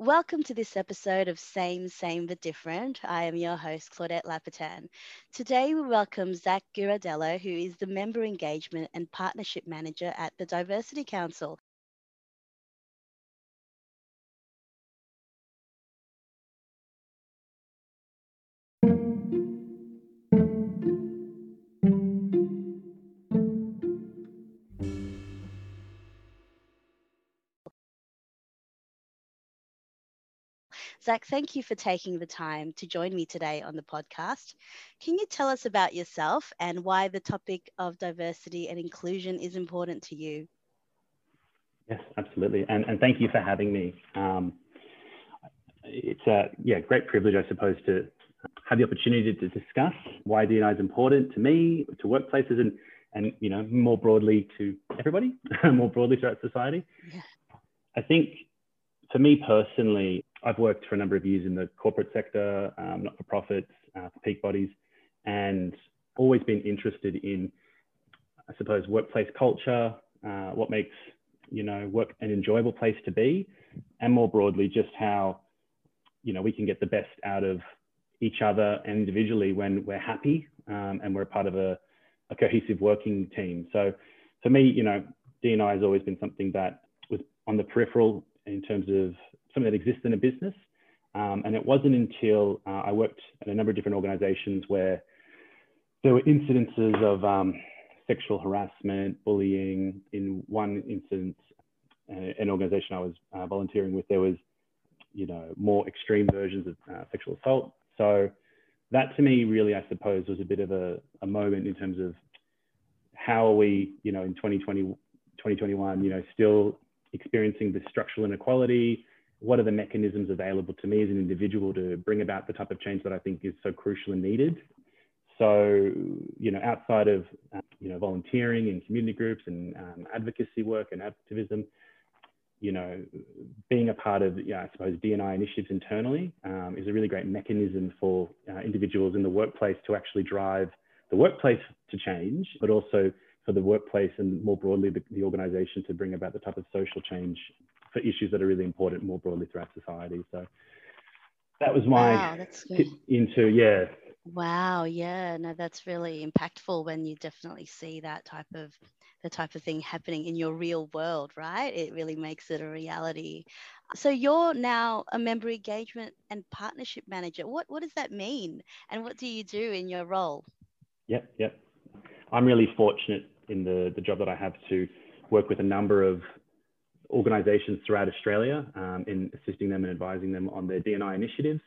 Welcome to this episode of Same, Same but Different. I am your host, Claudette Lapitan. Today we welcome Zach Girardello, who is the Member Engagement and Partnership Manager at the Diversity Council. Zach, thank you for taking the time to join me today on the podcast. Can you tell us about yourself and why the topic of diversity and inclusion is important to you? Yes, absolutely. And, and thank you for having me. Um, it's a yeah, great privilege, I suppose, to have the opportunity to discuss why DNI is important to me, to workplaces, and and you know more broadly to everybody, more broadly throughout society. Yeah. I think for me personally, I've worked for a number of years in the corporate sector, um, not for profits, uh, for peak bodies, and always been interested in, I suppose, workplace culture, uh, what makes you know work an enjoyable place to be, and more broadly, just how you know we can get the best out of each other and individually when we're happy um, and we're a part of a, a cohesive working team. So for me, you know, DNI has always been something that was on the peripheral in terms of something that exists in a business. Um, and it wasn't until uh, I worked at a number of different organizations where there were incidences of um, sexual harassment, bullying. In one instance, uh, an organization I was uh, volunteering with, there was, you know, more extreme versions of uh, sexual assault. So that to me really, I suppose, was a bit of a, a moment in terms of how are we, you know, in 2020, 2021, you know, still experiencing this structural inequality, what are the mechanisms available to me as an individual to bring about the type of change that I think is so crucial and needed. So, you know, outside of, uh, you know, volunteering in community groups and um, advocacy work and activism, you know, being a part of, yeah, I suppose, DNI initiatives internally um, is a really great mechanism for uh, individuals in the workplace to actually drive the workplace to change, but also for the workplace and more broadly the, the organization to bring about the type of social change for issues that are really important more broadly throughout society. So that was my wow, into yeah. Wow, yeah, no, that's really impactful when you definitely see that type of the type of thing happening in your real world, right? It really makes it a reality. So you're now a member engagement and partnership manager. What what does that mean, and what do you do in your role? Yep, yep. I'm really fortunate in the the job that I have to work with a number of organizations throughout Australia um, in assisting them and advising them on their DNI initiatives.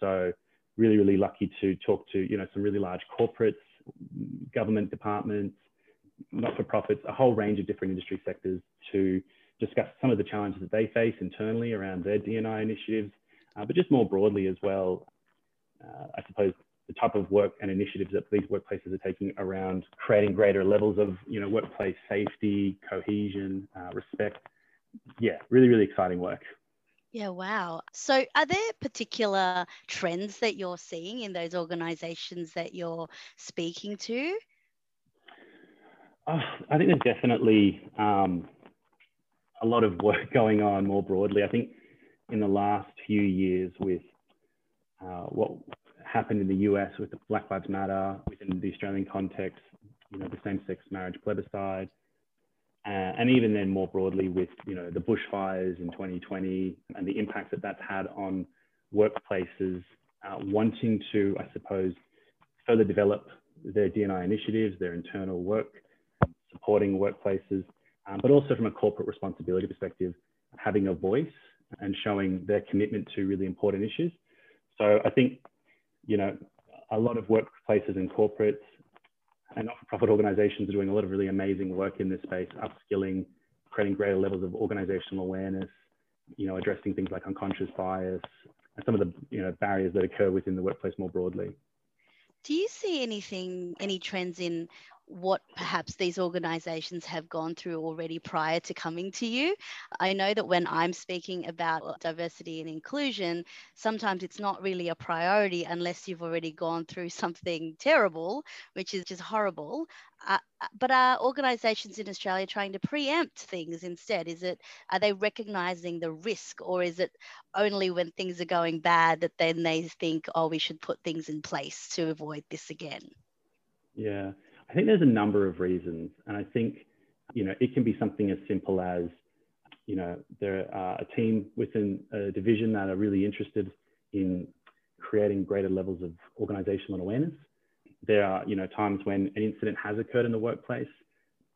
So really, really lucky to talk to, you know, some really large corporates, government departments, not-for-profits, a whole range of different industry sectors to discuss some of the challenges that they face internally around their DNI initiatives, uh, but just more broadly as well, uh, I suppose the type of work and initiatives that these workplaces are taking around creating greater levels of you know workplace safety, cohesion, uh, respect, yeah, really, really exciting work. Yeah, wow. So, are there particular trends that you're seeing in those organizations that you're speaking to? Uh, I think there's definitely um, a lot of work going on more broadly. I think in the last few years, with uh, what happened in the US with the Black Lives Matter, within the Australian context, you know, the same-sex marriage plebiscite, uh, and even then more broadly with you know the bushfires in 2020 and the impact that that's had on workplaces uh, wanting to i suppose further develop their dni initiatives their internal work supporting workplaces um, but also from a corporate responsibility perspective having a voice and showing their commitment to really important issues. So i think you know a lot of workplaces and corporates and not-for-profit organizations are doing a lot of really amazing work in this space, upskilling, creating greater levels of organizational awareness, you know, addressing things like unconscious bias and some of the you know barriers that occur within the workplace more broadly. Do you see anything, any trends in what perhaps these organizations have gone through already prior to coming to you. I know that when I'm speaking about diversity and inclusion, sometimes it's not really a priority unless you've already gone through something terrible, which is just horrible. Uh, uh but are organizations in Australia trying to preempt things instead? Is it are they recognizing the risk or is it only when things are going bad that then they think, oh, we should put things in place to avoid this again? Yeah. I think there's a number of reasons. And I think, you know, it can be something as simple as, you know, there are a team within a division that are really interested in creating greater levels of organizational awareness. There are, you know, times when an incident has occurred in the workplace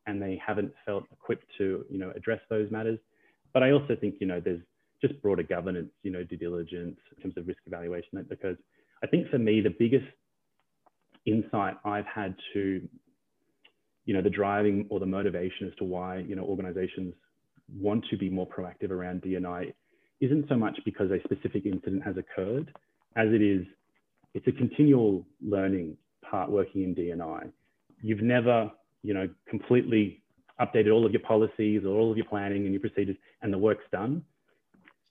and they haven't felt equipped to, you know, address those matters. But I also think, you know, there's just broader governance, you know, due diligence in terms of risk evaluation, because I think for me, the biggest insight I've had to you know, the driving or the motivation as to why, you know, organizations want to be more proactive around D&I isn't so much because a specific incident has occurred as it is, it's a continual learning part working in D&I. You've never, you know, completely updated all of your policies or all of your planning and your procedures and the work's done.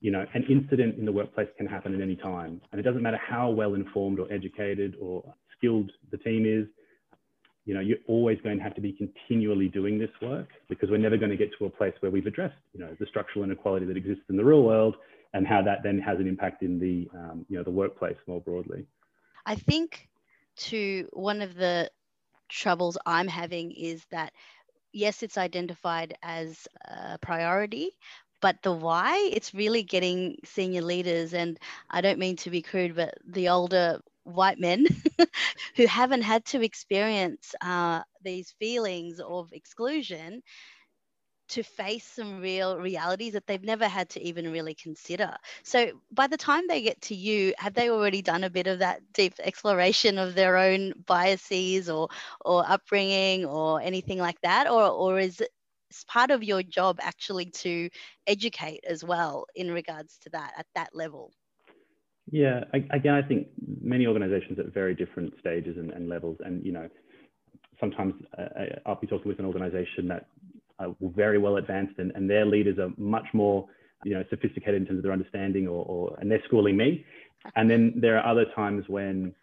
You know, an incident in the workplace can happen at any time. And it doesn't matter how well informed or educated or skilled the team is, you know, you're always going to have to be continually doing this work because we're never going to get to a place where we've addressed, you know, the structural inequality that exists in the real world and how that then has an impact in the, um, you know, the workplace more broadly. I think to one of the troubles I'm having is that yes, it's identified as a priority, but the why, it's really getting senior leaders, and I don't mean to be crude, but the older white men who haven't had to experience uh, these feelings of exclusion to face some real realities that they've never had to even really consider. So by the time they get to you, have they already done a bit of that deep exploration of their own biases or or upbringing or anything like that? Or or is it part of your job actually to educate as well in regards to that at that level? Yeah, again, I think many organizations at very different stages and, and levels, and you know, sometimes uh, I'll be talking with an organization that are very well advanced, and, and their leaders are much more, you know, sophisticated in terms of their understanding, or, or and they're schooling me. And then there are other times when,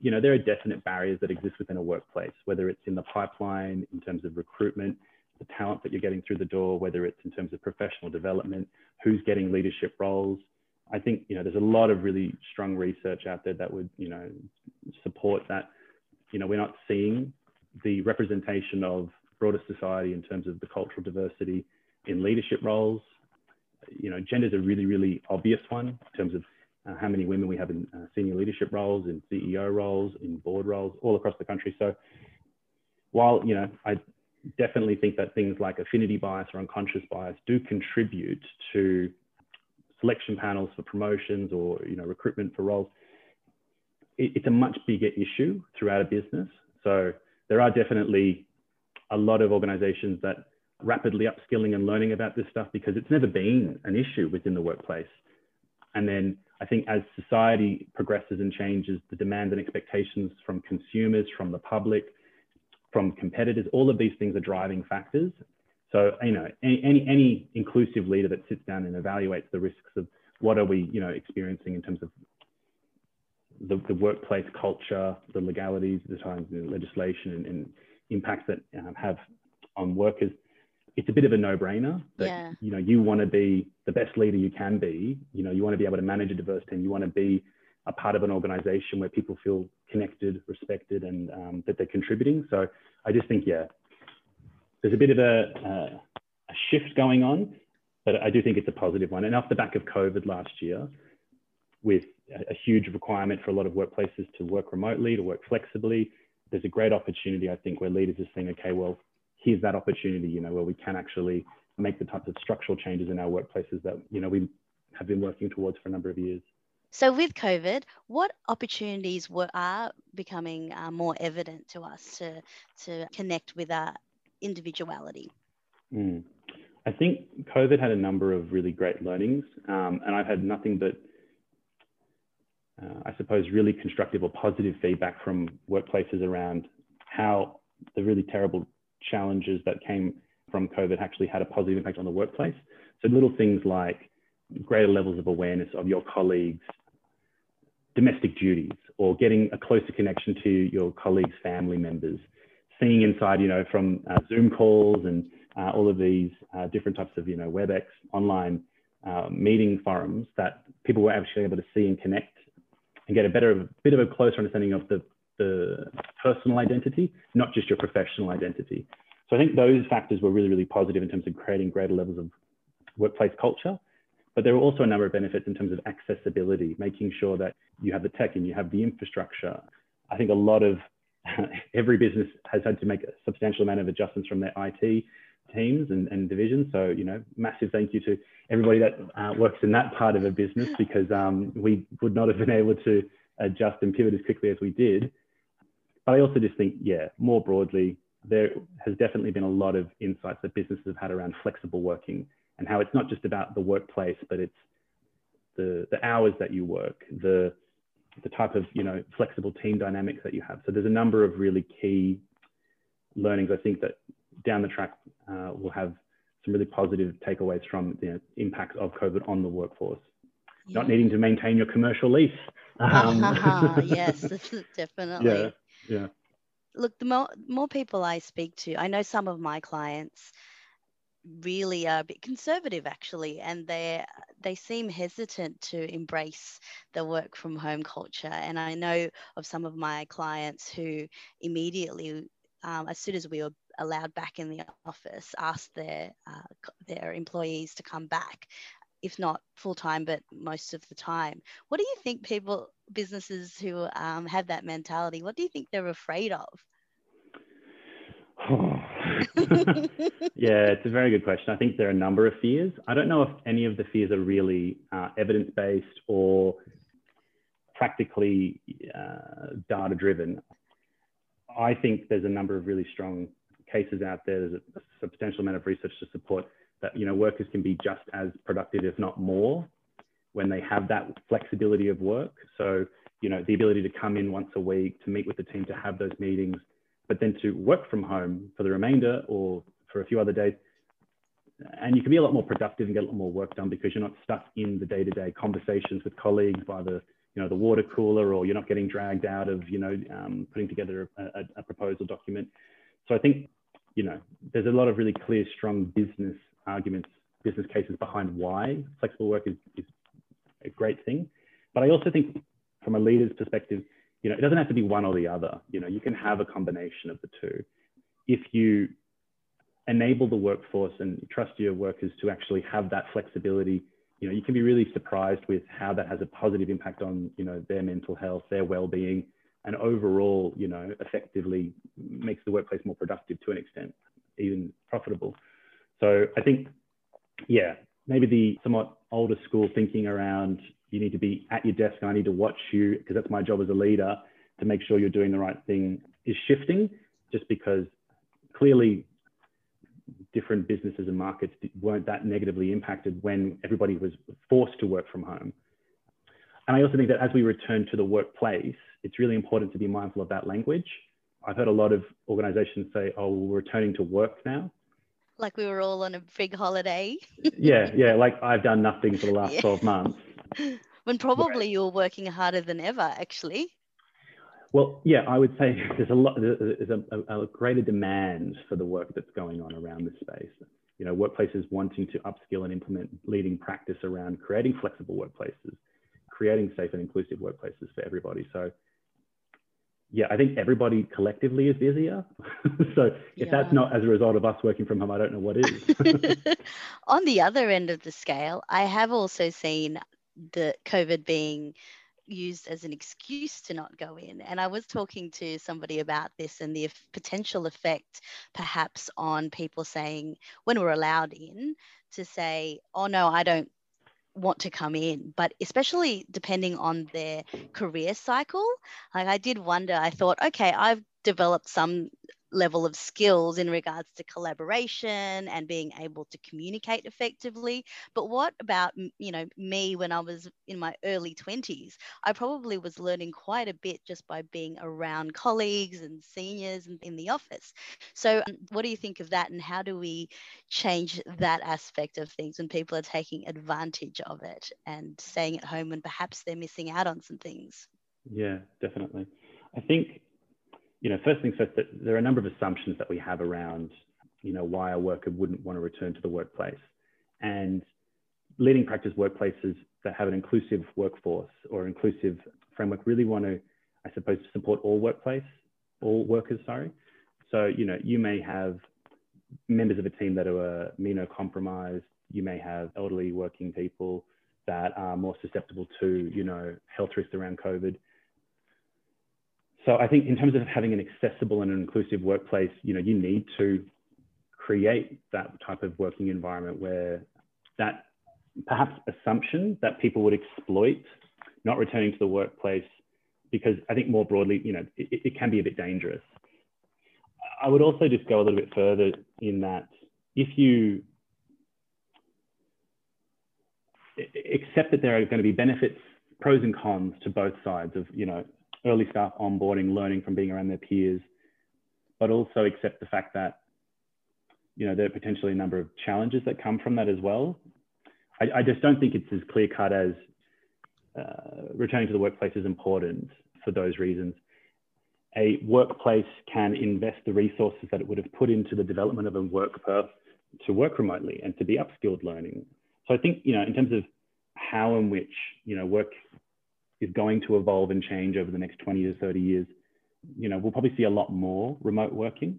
you know, there are definite barriers that exist within a workplace, whether it's in the pipeline in terms of recruitment, the talent that you're getting through the door, whether it's in terms of professional development, who's getting leadership roles I think you know there's a lot of really strong research out there that would you know support that. You know, we're not seeing the representation of broader society in terms of the cultural diversity in leadership roles. You know, gender is a really really obvious one in terms of uh, how many women we have in uh, senior leadership roles, in CEO roles, in board roles, all across the country. So while you know I definitely think that things like affinity bias or unconscious bias do contribute to selection panels for promotions or you know recruitment for roles, it, it's a much bigger issue throughout a business. So there are definitely a lot of organizations that rapidly upskilling and learning about this stuff because it's never been an issue within the workplace. And then I think as society progresses and changes, the demand and expectations from consumers, from the public, from competitors, all of these things are driving factors. So, you know, any, any, any inclusive leader that sits down and evaluates the risks of what are we, you know, experiencing in terms of the, the workplace culture, the legalities, the times, the legislation and, and impacts that um, have on workers, it's a bit of a no-brainer that yeah. you know you want to be the best leader you can be. You know, you want to be able to manage a diverse team. You want to be a part of an organization where people feel connected, respected, and um, that they're contributing. So I just think, yeah, there's a bit of a, uh, a shift going on, but I do think it's a positive one. And off the back of COVID last year, with a, huge requirement for a lot of workplaces to work remotely, to work flexibly, there's a great opportunity, I think, where leaders are saying, okay, well, here's that opportunity, you know, where we can actually make the types of structural changes in our workplaces that, you know, we have been working towards for a number of years. So, with COVID, what opportunities were, are becoming uh, more evident to us to, to connect with our individuality? Mm. I think COVID had a number of really great learnings, um, and I've had nothing but, uh, I suppose, really constructive or positive feedback from workplaces around how the really terrible challenges that came from COVID actually had a positive impact on the workplace. So little things like greater levels of awareness of your colleagues' domestic duties or getting a closer connection to your colleagues' family members, seeing inside, you know, from uh, Zoom calls and uh, all of these uh, different types of, you know, WebEx online uh, meeting forums that people were actually able to see and connect and get a better, bit of a closer understanding of the, the personal identity, not just your professional identity. So I think those factors were really, really positive in terms of creating greater levels of workplace culture. But there are also a number of benefits in terms of accessibility, making sure that you have the tech and you have the infrastructure. I think a lot of every business has had to make a substantial amount of adjustments from their IT teams and, and divisions. So, you know, massive thank you to everybody that uh, works in that part of a business because um, we would not have been able to adjust and pivot as quickly as we did. But I also just think, yeah, more broadly, there has definitely been a lot of insights that businesses have had around flexible working and how it's not just about the workplace, but it's the, the hours that you work, the, the type of you know flexible team dynamics that you have. So there's a number of really key learnings I think that down the track uh, will have some really positive takeaways from the impacts of COVID on the workforce. Yeah. Not needing to maintain your commercial lease. Um, yes, definitely. Yeah, yeah. Look, the more more people I speak to, I know some of my clients really are a bit conservative actually and they they seem hesitant to embrace the work from home culture. And i know of some of my clients who immediately um, as soon as we were allowed back in the office asked their uh, their employees to come back if not full time but most of the time. What do you think people businesses who um, have that mentality what do you think they're afraid of yeah, it's a very good question. I think there are a number of fears. I don't know if any of the fears are really uh, evidence based or practically uh, data driven. I think there's a number of really strong cases out there. There's a, substantial amount of research to support that you know workers can be just as productive, if not more, when they have that flexibility of work. So you know the ability to come in once a week, to meet with the team, to have those meetings but then to work from home for the remainder or for a few other days. And you can be a lot more productive and get a lot more work done because you're not stuck in the day-to-day conversations with colleagues by the, you know, the water cooler, or you're not getting dragged out of, you know, um, putting together a, a, a proposal document. So I think, you know, there's a lot of really clear, strong business arguments, business cases behind why flexible work is, is a great thing. But I also think from a leader's perspective, you know, it doesn't have to be one or the other. You know, you can have a combination of the two. If you enable the workforce and trust your workers to actually have that flexibility, you know, you can be really surprised with how that has a positive impact on, you know, their mental health, their well-being, and overall, you know, effectively makes the workplace more productive to an extent, even profitable. So I think, yeah, maybe the somewhat older school thinking around you need to be at your desk and I need to watch you because that's my job as a leader to make sure you're doing the right thing is shifting just because clearly different businesses and markets weren't that negatively impacted when everybody was forced to work from home. And I also think that as we return to the workplace, it's really important to be mindful of that language. I've heard a lot of organizations say, oh, we're returning to work now. Like we were all on a big holiday. yeah, yeah. Like I've done nothing for the last yeah. 12 months. when probably right. you're working harder than ever, actually. Well, yeah, I would say there's a lot, there's a, a, greater demand for the work that's going on around this space. You know, workplaces wanting to upskill and implement leading practice around creating flexible workplaces, creating safe and inclusive workplaces for everybody. So, yeah, I think everybody collectively is busier. so if yeah. that's not as a result of us working from home, I don't know what is. On the other end of the scale, I have also seen the COVID being used as an excuse to not go in. And I was talking to somebody about this and the potential effect perhaps on people saying, when we're allowed in, to say, oh no, I don't want to come in, but especially depending on their career cycle. Like I did wonder, I thought, okay, I've developed some level of skills in regards to collaboration and being able to communicate effectively. But what about you know me when i was in my early 20s i probably was learning quite a bit just by being around colleagues and seniors in the office. So um, what do you think of that and how do we change that aspect of things when people are taking advantage of it and staying at home when perhaps they're missing out on some things? Yeah definitely. I think you know, first things first, that there are a number of assumptions that we have around, you know, why a worker wouldn't want to return to the workplace. And leading practice workplaces that have an inclusive workforce or inclusive framework really want to, I suppose, support all workplace, all workers, sorry. So, you know, you may have members of a team that are immunocompromised, you may have elderly working people that are more susceptible to, you know, health risks around COVID so I think in terms of having an accessible and an inclusive workplace, you know, you need to create that type of working environment where that perhaps assumption that people would exploit not returning to the workplace because I think more broadly, you know, it, it can be a bit dangerous. I would also just go a little bit further in that if you accept that there are going to be benefits, pros and cons to both sides of, you know, early staff onboarding, learning from being around their peers, but also accept the fact that you know there are potentially a number of challenges that come from that as well. I, I just don't think it's as clear cut as uh, returning to the workplace is important for those reasons. A workplace can invest the resources that it would have put into the development of a work worker to work remotely and to be upskilled learning. So I think you know in terms of how and which you know work is going to evolve and change over the next 20 to 30 years, you know, we'll probably see a lot more remote working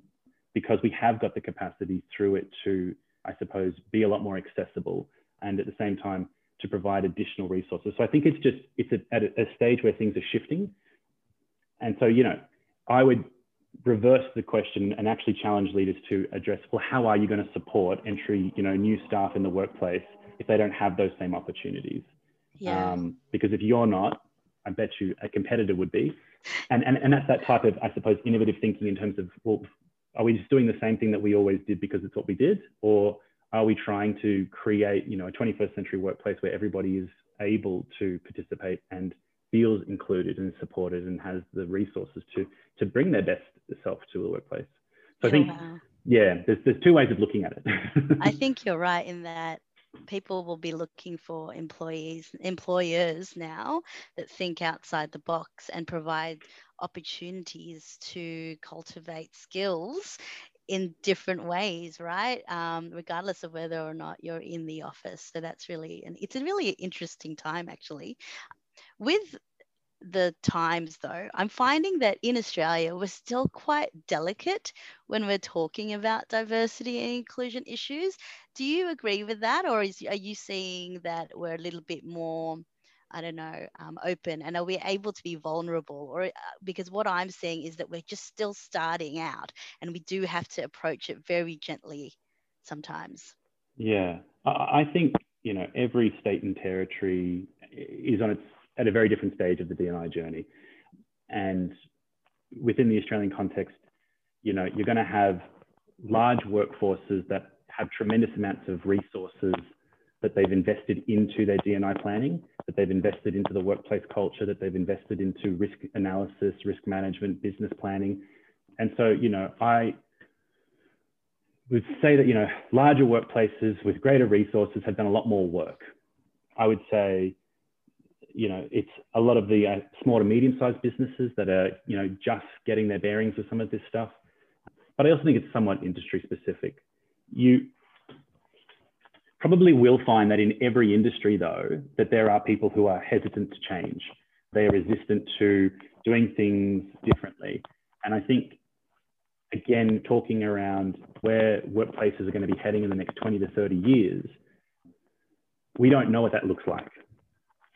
because we have got the capacity through it to, I suppose, be a lot more accessible and at the same time to provide additional resources. So I think it's just, it's a, at a stage where things are shifting. And so, you know, I would reverse the question and actually challenge leaders to address, well, how are you going to support entry, you know, new staff in the workplace if they don't have those same opportunities? Yeah. Um, because if you're not, I bet you a competitor would be. And, and, and that's that type of, I suppose, innovative thinking in terms of, well, are we just doing the same thing that we always did because it's what we did? Or are we trying to create, you know, a 21st century workplace where everybody is able to participate and feels included and supported and has the resources to, to bring their best self to the workplace? So I think, yeah, there's, there's two ways of looking at it. I think you're right in that people will be looking for employees employers now that think outside the box and provide opportunities to cultivate skills in different ways right? Um, regardless of whether or not you're in the office. So that's really and it's a really interesting time actually. With the times though i'm finding that in australia we're still quite delicate when we're talking about diversity and inclusion issues do you agree with that or is, are you seeing that we're a little bit more I don't know, um, open? And are we able to be vulnerable? Or uh, because what I'm seeing is that we're just still starting out and we do have to approach it very gently sometimes. Yeah, I think, you know, every state and territory is on its at a very different stage of the DNI journey. And within the Australian context, you know, you're going to have large workforces that have tremendous amounts of resources that they've invested into their DNI planning, that they've invested into the workplace culture, that they've invested into risk analysis, risk management, business planning. And so, you know, I would say that, you know, larger workplaces with greater resources have done a lot more work. I would say you know, it's a lot of the uh, small to medium-sized businesses that are, you know, just getting their bearings with some of this stuff. But I also think it's somewhat industry specific. You probably will find that in every industry, though, that there are people who are hesitant to change. They are resistant to doing things differently. And I think, again, talking around where workplaces are going to be heading in the next 20 to 30 years, we don't know what that looks like.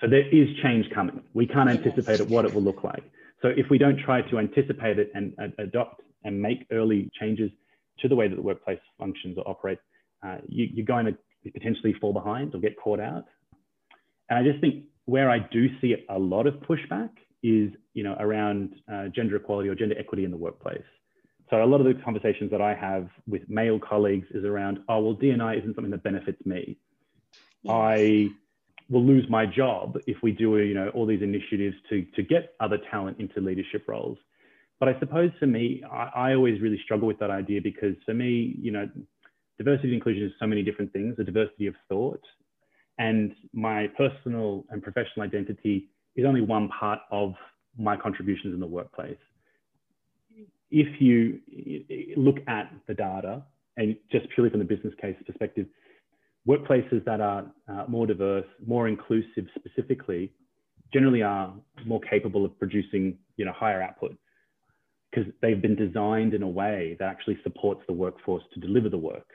So there is change coming. We can't anticipate it, what it will look like. So if we don't try to anticipate it and uh, adopt and make early changes to the way that the workplace functions or operates, uh, you, are going to potentially fall behind or get caught out. And I just think where I do see a lot of pushback is, you know, around uh, gender equality or gender equity in the workplace. So a lot of the conversations that I have with male colleagues is around, oh, well, D&I isn't something that benefits me. Yes. I will lose my job if we do, you know, all these initiatives to, to get other talent into leadership roles. But I suppose for me, I, I always really struggle with that idea because for me, you know, diversity and inclusion is so many different things, a diversity of thought. And my personal and professional identity is only one part of my contributions in the workplace. If you look at the data and just purely from the business case perspective, workplaces that are uh, more diverse, more inclusive specifically, generally are more capable of producing you know, higher output because they've been designed in a way that actually supports the workforce to deliver the work.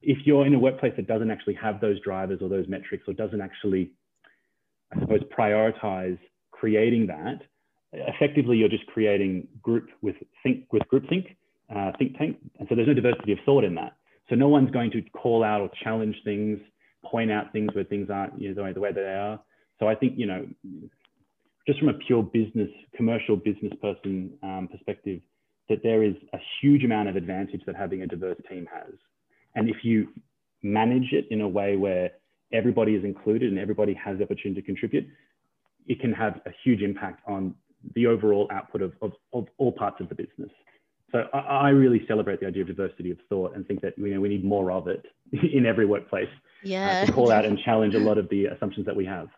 If you're in a workplace that doesn't actually have those drivers or those metrics or doesn't actually, I suppose, prioritize creating that, effectively you're just creating group with think with group think, uh, think tank. And so there's no diversity of thought in that. So no one's going to call out or challenge things, point out things where things aren't you know, the, way, the way they are. So I think, you know, just from a pure business, commercial business person um, perspective, that there is a huge amount of advantage that having a diverse team has. And if you manage it in a way where everybody is included and everybody has the opportunity to contribute, it can have a huge impact on the overall output of, of, of all parts of the business. So I, I, really celebrate the idea of diversity of thought and think that you know, we need more of it in every workplace yeah. uh, to call out and challenge a lot of the assumptions that we have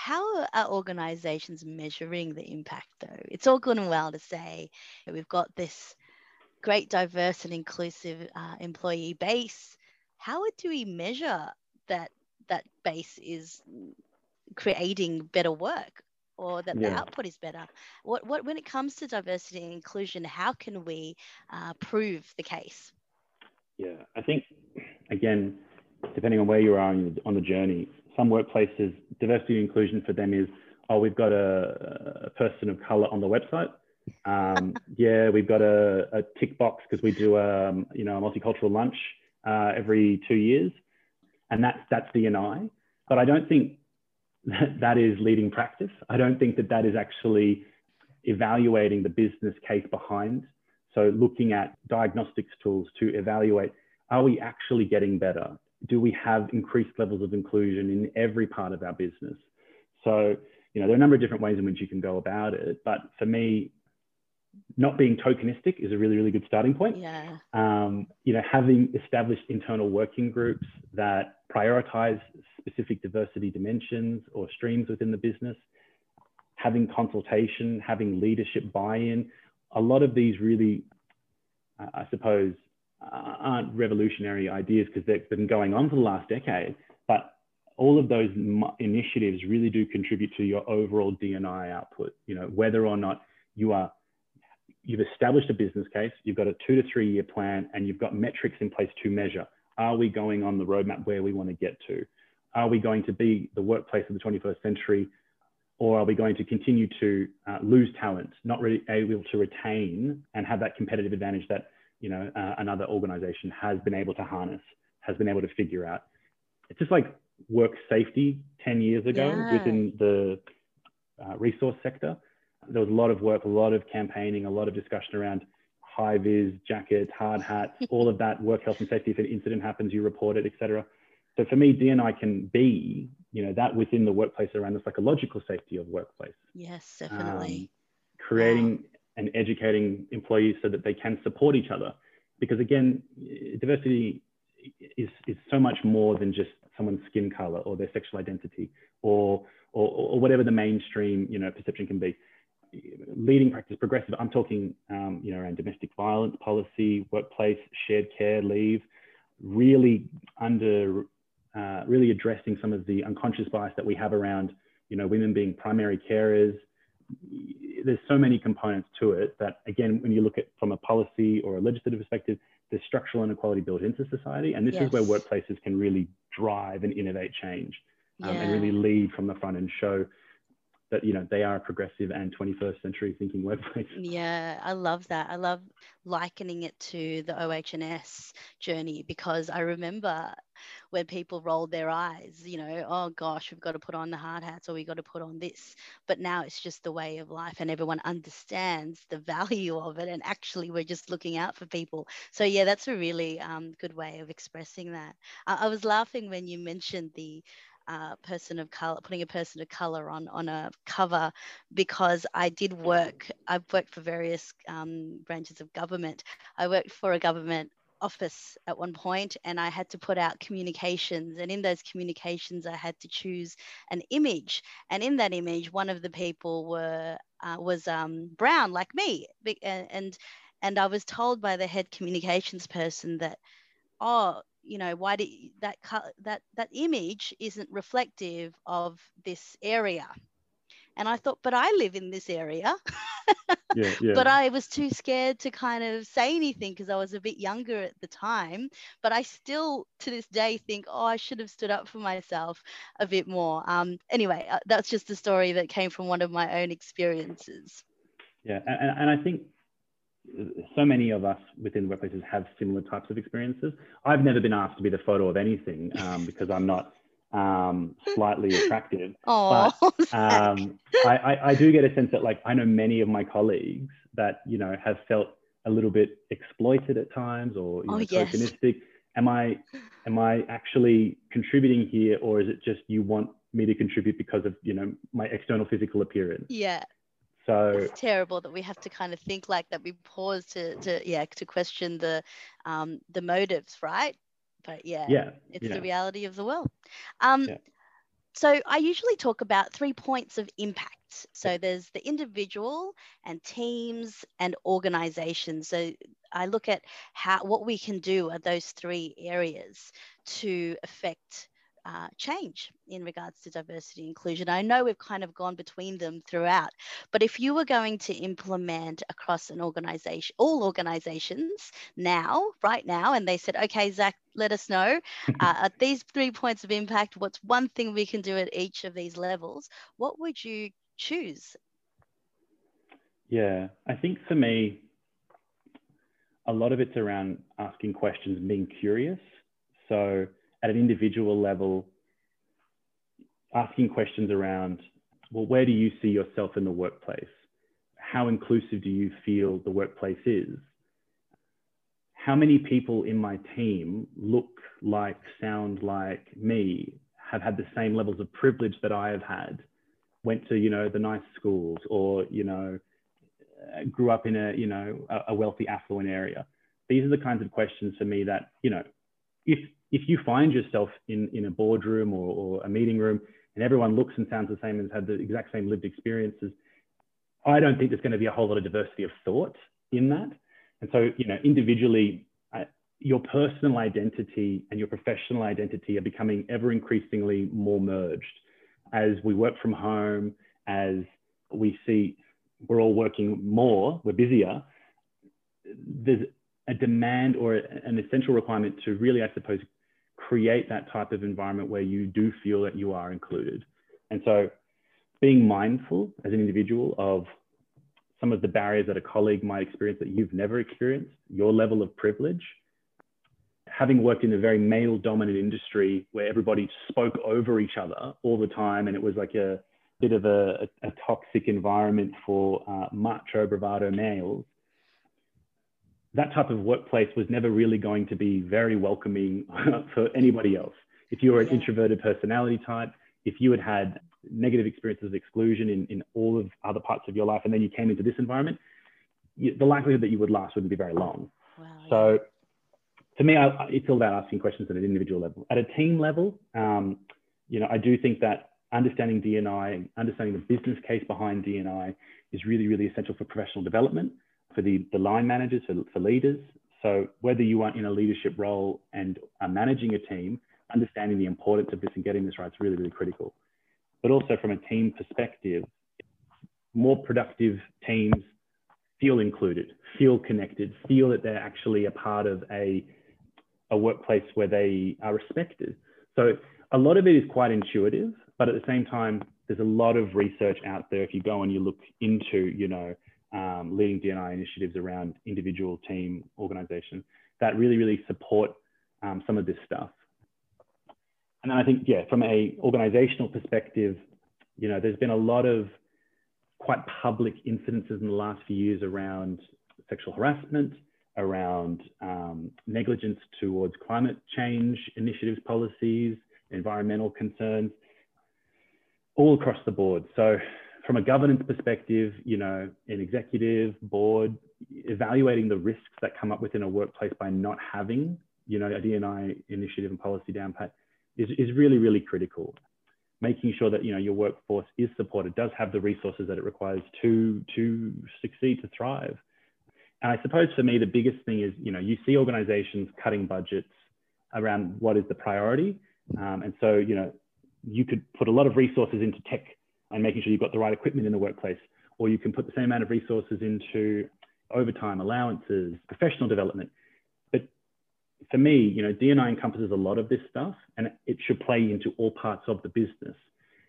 how are organizations measuring the impact though? It's all good and well to say we've got this great diverse and inclusive uh, employee base. How do we measure that that base is creating better work or that yeah. the output is better? What, what when it comes to diversity and inclusion, how can we uh, prove the case? Yeah, I think again, depending on where you are on the journey, some workplaces, diversity and inclusion for them is, oh, we've got a, a person of color on the website. Um, yeah, we've got a, a tick box because we do a, um, you know, a multicultural lunch uh, every two years. And that's, that's D&I. But I don't think that, is leading practice. I don't think that that is actually evaluating the business case behind. So looking at diagnostics tools to evaluate, are we actually getting better? do we have increased levels of inclusion in every part of our business? So, you know, there are a number of different ways in which you can go about it. But for me, not being tokenistic is a really, really good starting point. Yeah. Um, you know, having established internal working groups that prioritize specific diversity dimensions or streams within the business, having consultation, having leadership buy-in, a lot of these really, uh, I suppose, uh, aren't revolutionary ideas because they've been going on for the last decade, but all of those initiatives really do contribute to your overall D&I output. You know, whether or not you are you've established a business case, you've got a two to three year plan, and you've got metrics in place to measure. Are we going on the roadmap where we want to get to? Are we going to be the workplace of the 21st century? Or are we going to continue to uh, lose talent, not really able to retain and have that competitive advantage that you know, uh, another organization has been able to harness, has been able to figure out. It's just like work safety 10 years ago yeah. within the uh, resource sector. There was a lot of work, a lot of campaigning, a lot of discussion around high vis jackets, hard hats, all of that work health and safety. If an incident happens, you report it, etc. So for me, D&I can be, you know, that within the workplace around the psychological safety of workplace. Yes, definitely. Um, creating wow and educating employees so that they can support each other. Because again, diversity is, is so much more than just someone's skin color or their sexual identity or, or, or whatever the mainstream you know, perception can be. Leading practice progressive, I'm talking um, you know, around domestic violence policy, workplace, shared care, leave, really under, uh, really addressing some of the unconscious bias that we have around you know, women being primary carers, there's so many components to it that again when you look at from a policy or a legislative perspective there's structural inequality built into society and this yes. is where workplaces can really drive and innovate change um, yeah. and really lead from the front and show that you know they are a progressive and 21st century thinking workplace. Yeah, I love that. I love likening it to the OH&S journey because I remember when people rolled their eyes, you know, oh gosh, we've got to put on the hard hats or we've got to put on this. But now it's just the way of life and everyone understands the value of it. And actually, we're just looking out for people. So, yeah, that's a really um, good way of expressing that. Uh, I was laughing when you mentioned the person of color, putting a person of color on on a cover, because I did work. I've worked for various um, branches of government. I worked for a government office at one point and I had to put out communications. And in those communications, I had to choose an image. And in that image, one of the people were uh, was um, brown, like me. And and I was told by the head communications person that, oh, you know, why did that that that image isn't reflective of this area? And I thought, but I live in this area. yeah, yeah. But I was too scared to kind of say anything because I was a bit younger at the time. But I still, to this day, think, oh, I should have stood up for myself a bit more. Um, anyway, uh, that's just a story that came from one of my own experiences. Yeah, and, and I think so many of us within workplaces have similar types of experiences. I've never been asked to be the photo of anything um, because I'm not um, slightly attractive. Oh, but um, I, I, I, do get a sense that like I know many of my colleagues that you know have felt a little bit exploited at times or you know, oh, yes. tokenistic. Am I am I actually contributing here, or is it just you want me to contribute because of you know my external physical appearance? Yeah. So it's terrible that we have to kind of think like that. We pause to to yeah to question the um, the motives, right? but yeah, yeah it's yeah. the reality of the world. Um, yeah. So I usually talk about three points of impact. So there's the individual and teams and organizations. So I look at how what we can do at those three areas to affect uh, change in regards to diversity inclusion. I know we've kind of gone between them throughout, but if you were going to implement across an organization, all organizations now, right now, and they said, okay, Zach, let us know uh, at these three points of impact, what's one thing we can do at each of these levels? What would you choose? Yeah, I think for me, a lot of it's around asking questions and being curious. So, at an individual level, asking questions around, well, where do you see yourself in the workplace? How inclusive do you feel the workplace is? How many people in my team look like, sound like me, have had the same levels of privilege that I have had, went to, you know, the nice schools or, you know, grew up in a, you know, a wealthy affluent area? These are the kinds of questions for me that, you know, if if you find yourself in, in a boardroom or, or a meeting room and everyone looks and sounds the same and has had the exact same lived experiences, I don't think there's going to be a whole lot of diversity of thought in that. And so, you know, individually, your personal identity and your professional identity are becoming ever increasingly more merged as we work from home, as we see we're all working more, we're busier. There's a demand or an essential requirement to really, I suppose, create that type of environment where you do feel that you are included. And so being mindful as an individual of some of the barriers that a colleague might experience that you've never experienced, your level of privilege, having worked in a very male dominant industry where everybody spoke over each other all the time and it was like a bit of a, a, toxic environment for uh, macho bravado males, that type of workplace was never really going to be very welcoming for anybody else. If you were an introverted personality type, if you had had negative experiences of exclusion in, in all of other parts of your life, and then you came into this environment, you, the likelihood that you would last wouldn't be very long. Wow, so, to me, I, it's all about asking questions at an individual level. At a team level, um, you know, I do think that understanding DNI, understanding the business case behind DNI is really, really essential for professional development for the, the line managers, for, for leaders. So whether you are in a leadership role and are managing a team, understanding the importance of this and getting this right is really, really critical. But also from a team perspective, more productive teams feel included, feel connected, feel that they're actually a part of a, a workplace where they are respected. So a lot of it is quite intuitive. But at the same time, there's a lot of research out there. If you go and you look into, you know, um, leading DNI initiatives around individual, team, organization that really, really support um, some of this stuff. And then I think, yeah, from a organizational perspective, you know, there's been a lot of quite public incidences in the last few years around sexual harassment, around um, negligence towards climate change initiatives, policies, environmental concerns, all across the board. So from a governance perspective, you know, an executive board evaluating the risks that come up within a workplace by not having, you know, a DNI initiative and policy down pat is, is really, really critical. Making sure that, you know, your workforce is supported, does have the resources that it requires to, to succeed, to thrive. And I suppose for me, the biggest thing is, you know, you see organizations cutting budgets around what is the priority. Um, and so, you know, you could put a lot of resources into tech and making sure you've got the right equipment in the workplace, or you can put the same amount of resources into overtime allowances, professional development. But for me, you know, D&I encompasses a lot of this stuff and it should play into all parts of the business.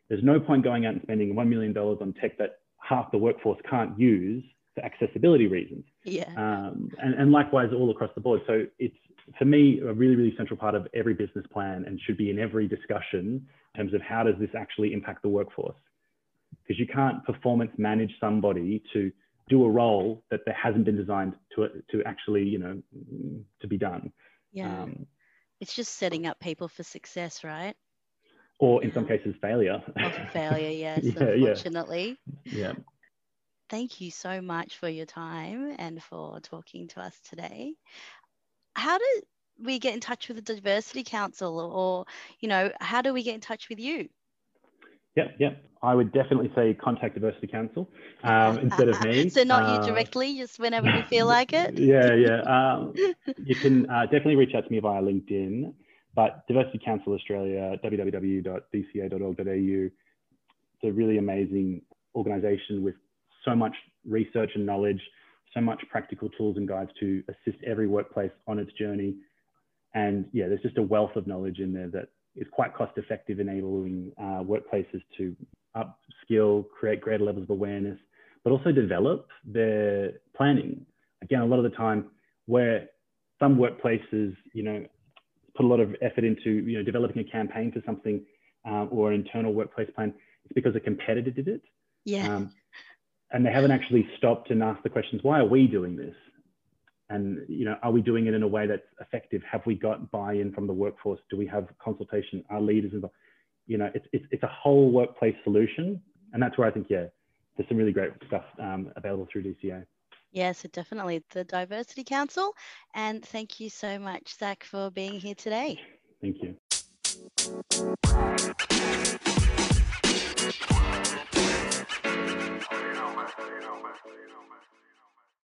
There's no point going out and spending $1 million on tech that half the workforce can't use for accessibility reasons. Yeah. Um, and, and likewise all across the board. So it's for me a really, really central part of every business plan and should be in every discussion in terms of how does this actually impact the workforce? Because you can't performance manage somebody to do a role that there hasn't been designed to to actually you know to be done. Yeah. Um, it's just setting up people for success, right? Or in yeah. some cases, failure. Or failure, yes, yeah, unfortunately. Yeah. Thank you so much for your time and for talking to us today. How do we get in touch with the Diversity Council or, you know, how do we get in touch with you? Yep, yep. I would definitely say contact Diversity Council um, instead of me. so not uh, you directly, just whenever you feel like it. yeah, yeah. Um, you can uh, definitely reach out to me via LinkedIn. But Diversity Council Australia, www.dca.org.au. It's a really amazing organisation with so much research and knowledge, so much practical tools and guides to assist every workplace on its journey. And yeah, there's just a wealth of knowledge in there that is quite cost effective, enabling uh, workplaces to upskill, create greater levels of awareness, but also develop their planning. Again, a lot of the time where some workplaces, you know, put a lot of effort into, you know, developing a campaign for something um, or an internal workplace plan, it's because a competitor did it. Yeah. Um, and they haven't actually stopped and asked the questions, why are we doing this? and you know are we doing it in a way that's effective have we got buy-in from the workforce do we have consultation Our leaders involved you know it's, it's, it's a whole workplace solution and that's where i think yeah there's some really great stuff um, available through dca yeah, so definitely the Diversity Council. And thank you so much, Zach, for being here today. Thank you. Thank you.